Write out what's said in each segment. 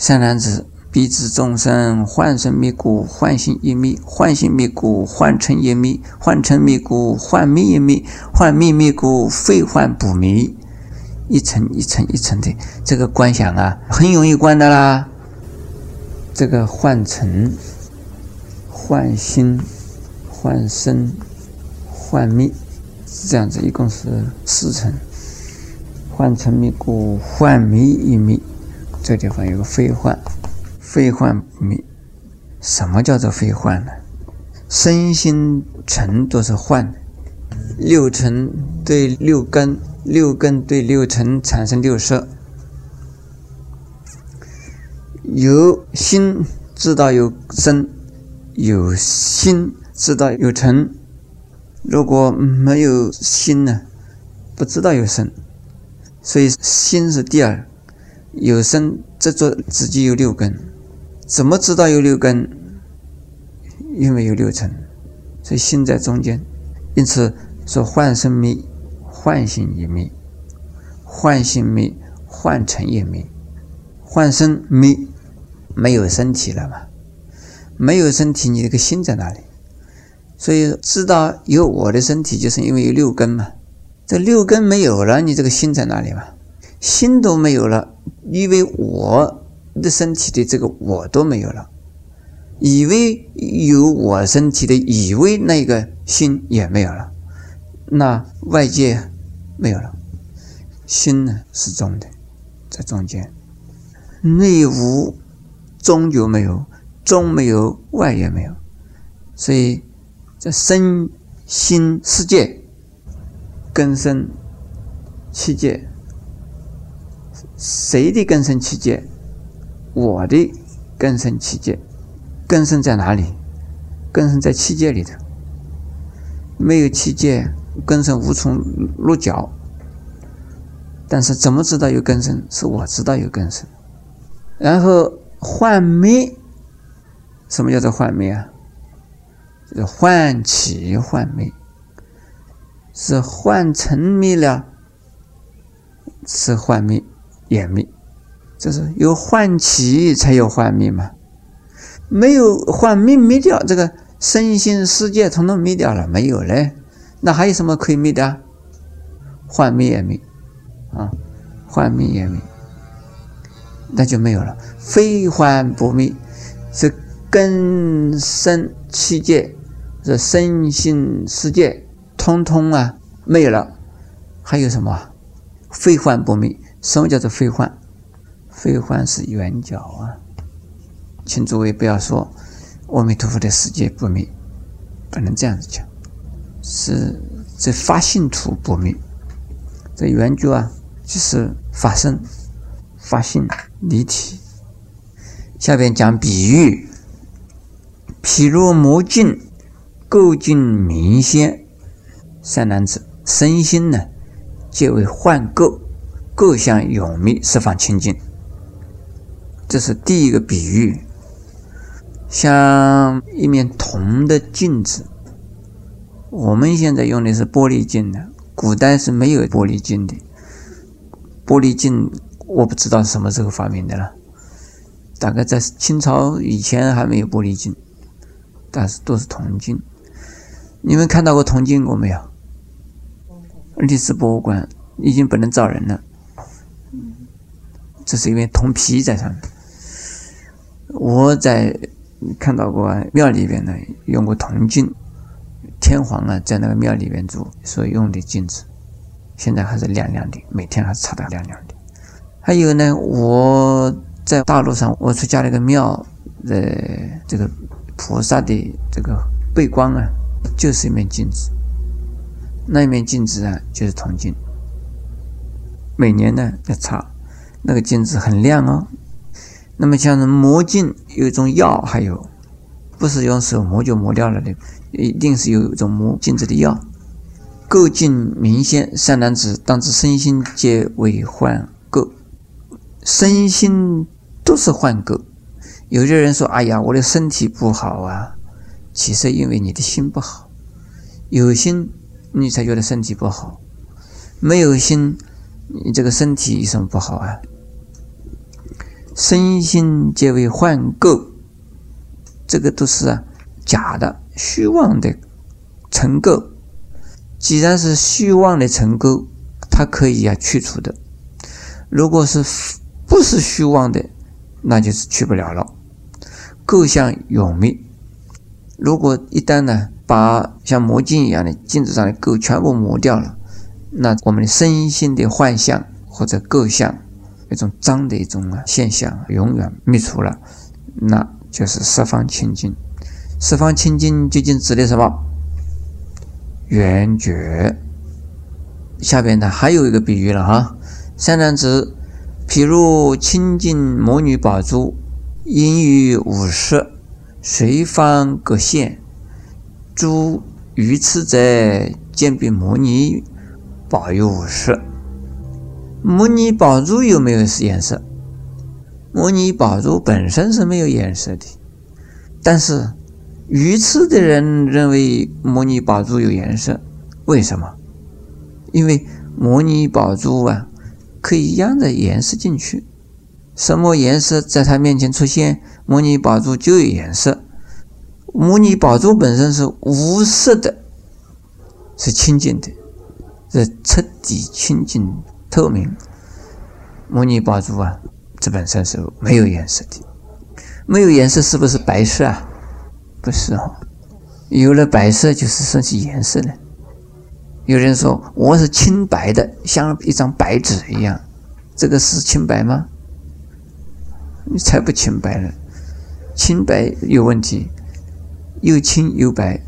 善男子，彼知众生幻身灭故，幻心一灭；幻心灭故，幻尘一灭；幻尘灭故，幻灭一灭；幻灭灭故，非幻不灭。一层一层一层的这个观想啊，很容易观的啦。这个幻尘、幻心、幻身、幻灭，是这样子一共是四层。幻尘灭故，幻灭一灭。这地方有个非幻，非幻不灭。什么叫做非幻呢？身心尘都是幻，六尘对六根。六根对六尘产生六色，有心知道有生，有心知道有尘。如果没有心呢，不知道有生。所以心是第二，有生这座自己有六根，怎么知道有六根？因为有六尘，所以心在中间。因此说幻生灭。幻性也灭，幻性灭，幻尘也灭，幻身灭，没有身体了嘛？没有身体，你这个心在哪里？所以知道有我的身体，就是因为有六根嘛。这六根没有了，你这个心在哪里嘛？心都没有了，因为我的身体的这个我都没有了，以为有我身体的以为那个心也没有了，那外界。没有了，心呢是中的，在中间，内无中就没有，中没有外也没有，所以这身心世界根生七界，谁的根生七界？我的根生七界，根生在哪里？根生在七界里头，没有七界。根生无从落脚，但是怎么知道有根生？是我知道有根生。然后幻灭，什么叫做幻灭啊？是幻起幻灭，是幻成灭了，是幻灭也灭，这是有幻起才有幻灭嘛？没有幻灭灭掉，这个身心世界统统灭掉了，没有嘞。那还有什么可以灭的？幻灭也灭，啊，幻灭也灭，那就没有了。非幻不灭，是根生七界，这身心世界，通通啊没有了。还有什么？非幻不灭。什么叫做非幻？非幻是圆角啊，请诸位不要说阿弥陀佛的世界不灭，不能这样子讲。是这发性土不灭，这圆觉啊，就是发生、发性离体。下边讲比喻，譬如魔镜构镜明显，善男子身心呢，皆为幻构，各相永灭，十方清净。这是第一个比喻，像一面铜的镜子。我们现在用的是玻璃镜的，古代是没有玻璃镜的。玻璃镜我不知道什么时候发明的了，大概在清朝以前还没有玻璃镜，但是都是铜镜。你们看到过铜镜过没有？历史博物馆已经不能造人了，这是因为铜皮在上面。我在看到过庙里边呢，用过铜镜。天皇啊，在那个庙里面住，所用的镜子，现在还是亮亮的，每天还擦得亮亮的。还有呢，我在大陆上，我出家那个庙的这个菩萨的这个背光啊，就是一面镜子，那面镜子啊，就是铜镜。每年呢要擦，那个镜子很亮哦。那么像是磨镜，有一种药，还有不是用手磨就磨掉了的。一定是有一种磨镜子的药，构镜明显，善男子当知身心皆为幻构，身心都是幻构。有些人说：“哎呀，我的身体不好啊。”其实因为你的心不好，有心你才觉得身体不好，没有心，你这个身体有什么不好啊？身心皆为幻构，这个都是啊假的、虚妄的尘垢。既然是虚妄的尘垢，它可以啊去除的；如果是不是虚妄的，那就是去不了了。构相永灭。如果一旦呢，把像魔镜一样的镜子上的垢全部磨掉了，那我们的身心的幻象或者构相一种脏的一种啊现象，永远灭除了，那就是十方清净。十方清净究竟指的什么？圆觉。下边呢还有一个比喻了哈，三男子，譬如清净魔女宝珠。因于五色，随方各现。诸愚痴者，见彼摩尼宝有五色。摩尼宝珠有没有颜色？摩尼宝珠本身是没有颜色的，但是愚痴的人认为摩尼宝珠有颜色。为什么？因为摩尼宝珠啊，可以压着颜色进去。什么颜色在他面前出现，摩尼宝珠就有颜色。摩尼宝珠本身是无色的，是清净的，是彻底清净透明。摩尼宝珠啊，这本身是没有颜色的，没有颜色是不是白色啊？不是哦，有了白色就是升起颜色了。有人说我是清白的，像一张白纸一样，这个是清白吗？你才不清白呢，清白有问题，又清又白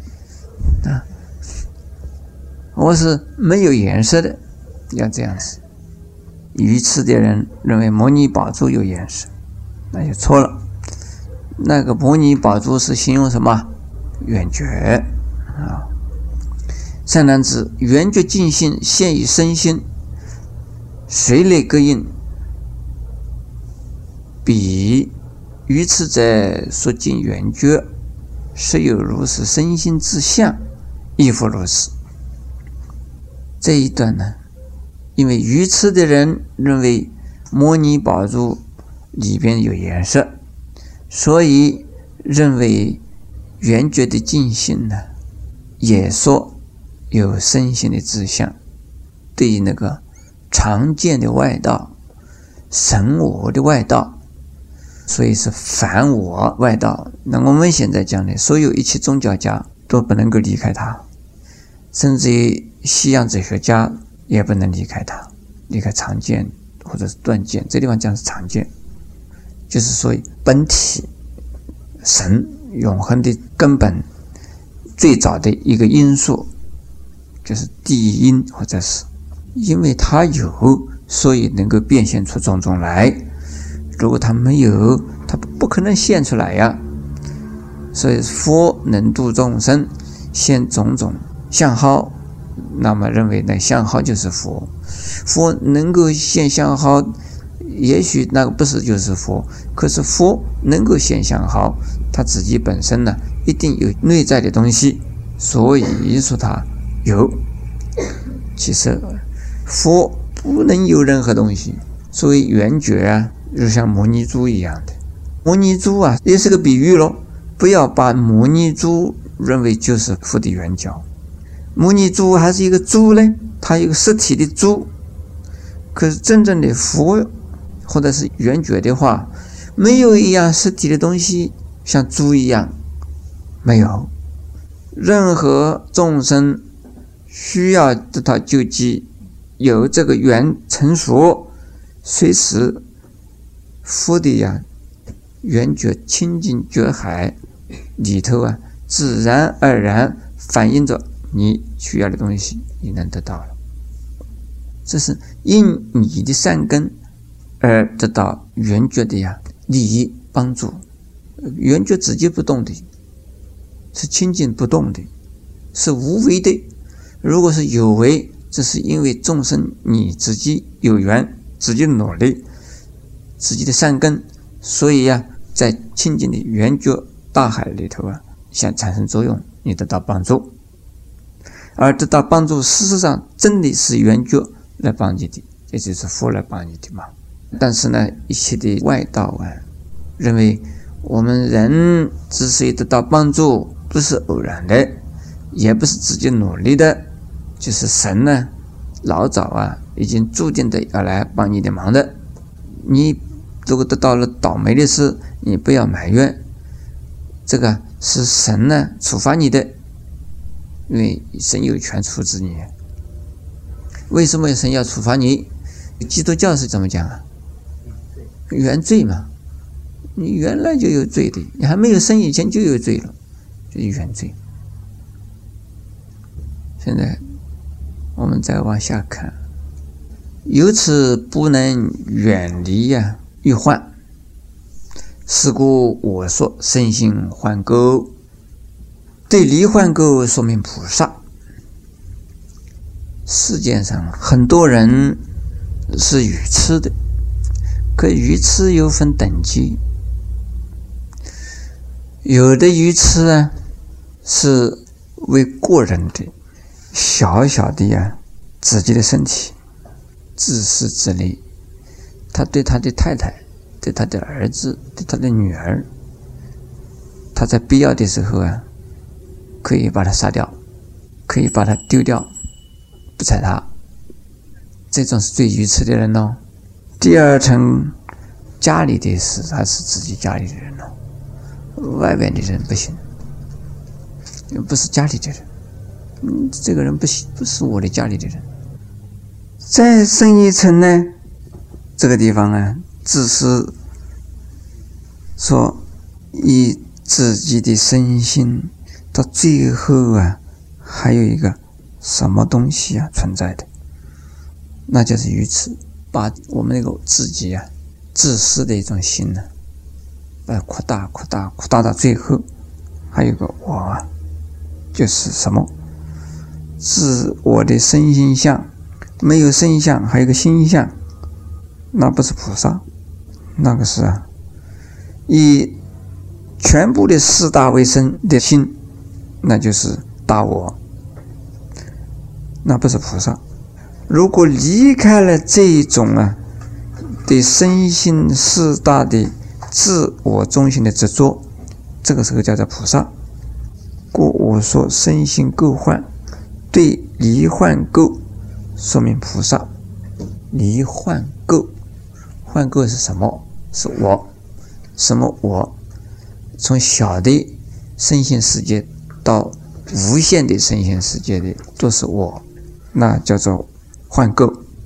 啊！我是没有颜色的，要这样子。愚痴的人认为摩尼宝珠有颜色，那就错了。那个摩尼宝珠是形容什么？圆觉啊！善男子，圆觉尽心现于身心，随类各应。彼愚痴者说见圆觉，实有如是身心之相，亦复如是。这一段呢，因为愚痴的人认为摩尼宝珠里边有颜色，所以认为圆觉的尽性呢，也说有身心的志向。对于那个常见的外道、神我的外道。所以是反我外道。那我们现在讲的，所有一切宗教家都不能够离开他，甚至于西洋哲学家也不能离开它，离开常见或者是断见。这地方讲是常见，就是说本体神永恒的根本最早的一个因素，就是第一因，或者是因为它有，所以能够变现出种种来。如果他没有，他不可能现出来呀。所以佛能度众生，现种种相好，那么认为那相好就是佛。佛能够现相好，也许那个不是就是佛。可是佛能够现相好，他自己本身呢，一定有内在的东西，所以说他有。其实佛不能有任何东西，所谓圆觉啊。就像摩尼珠一样的，摩尼珠啊，也是个比喻咯。不要把摩尼珠认为就是佛的圆角，摩尼珠还是一个珠呢，它一个实体的珠。可是真正的佛或者是圆觉的话，没有一样实体的东西像猪一样，没有。任何众生需要得到救济，有这个缘成熟，随时。佛的呀，圆觉清净觉海里头啊，自然而然反映着你需要的东西，你能得到了。这是因你的善根而得到圆觉的呀利益帮助。圆觉自己不动的，是清净不动的，是无为的。如果是有为，这是因为众生你自己有缘，自己努力。自己的善根，所以呀，在清净的圆觉大海里头啊，想产生作用，你得到帮助，而得到帮助，事实上真的是圆觉来帮你的，也就是佛来帮你的嘛。但是呢，一切的外道啊，认为我们人之所以得到帮助，不是偶然的，也不是自己努力的，就是神呢，老早啊，已经注定的要来帮你的忙的。你如果得到了倒霉的事，你不要埋怨，这个是神呢处罚你的，因为神有权处置你。为什么神要处罚你？基督教是怎么讲啊？原罪嘛，你原来就有罪的，你还没有生以前就有罪了，就是原罪。现在我们再往下看，由此不能远离呀欲患，是故我说身心患垢，对离患垢说明菩萨。世界上很多人是愚痴的，可愚痴又分等级。有的愚痴啊，是为个人的小小的呀自己的身体自私自利，他对他的太太、对他的儿子、对他的女儿，他在必要的时候啊，可以把他杀掉，可以把他丢掉。不睬他，这种是最愚痴的人喽。第二层，家里的事还是自己家里的人喽，外面的人不行，不是家里的人。嗯，这个人不行，不是我的家里的人。再深一层呢，这个地方啊，只是说以自己的身心，到最后啊，还有一个。什么东西啊存在的？那就是愚痴，把我们那个自己啊自私的一种心呢，呃扩大、扩大、扩大到最后，还有个我啊，就是什么？自我的身心相，没有身相，还有个心相，那不是菩萨，那个是啊，以全部的四大为身的心，那就是大我。那不是菩萨。如果离开了这一种啊，对身心四大的自我中心的执着，这个时候叫做菩萨。故我说身心垢患，对离患垢，说明菩萨。离患垢，患垢是什么？是我，什么我？从小的身心世界到无限的身心世界的，都是我。那叫做换购。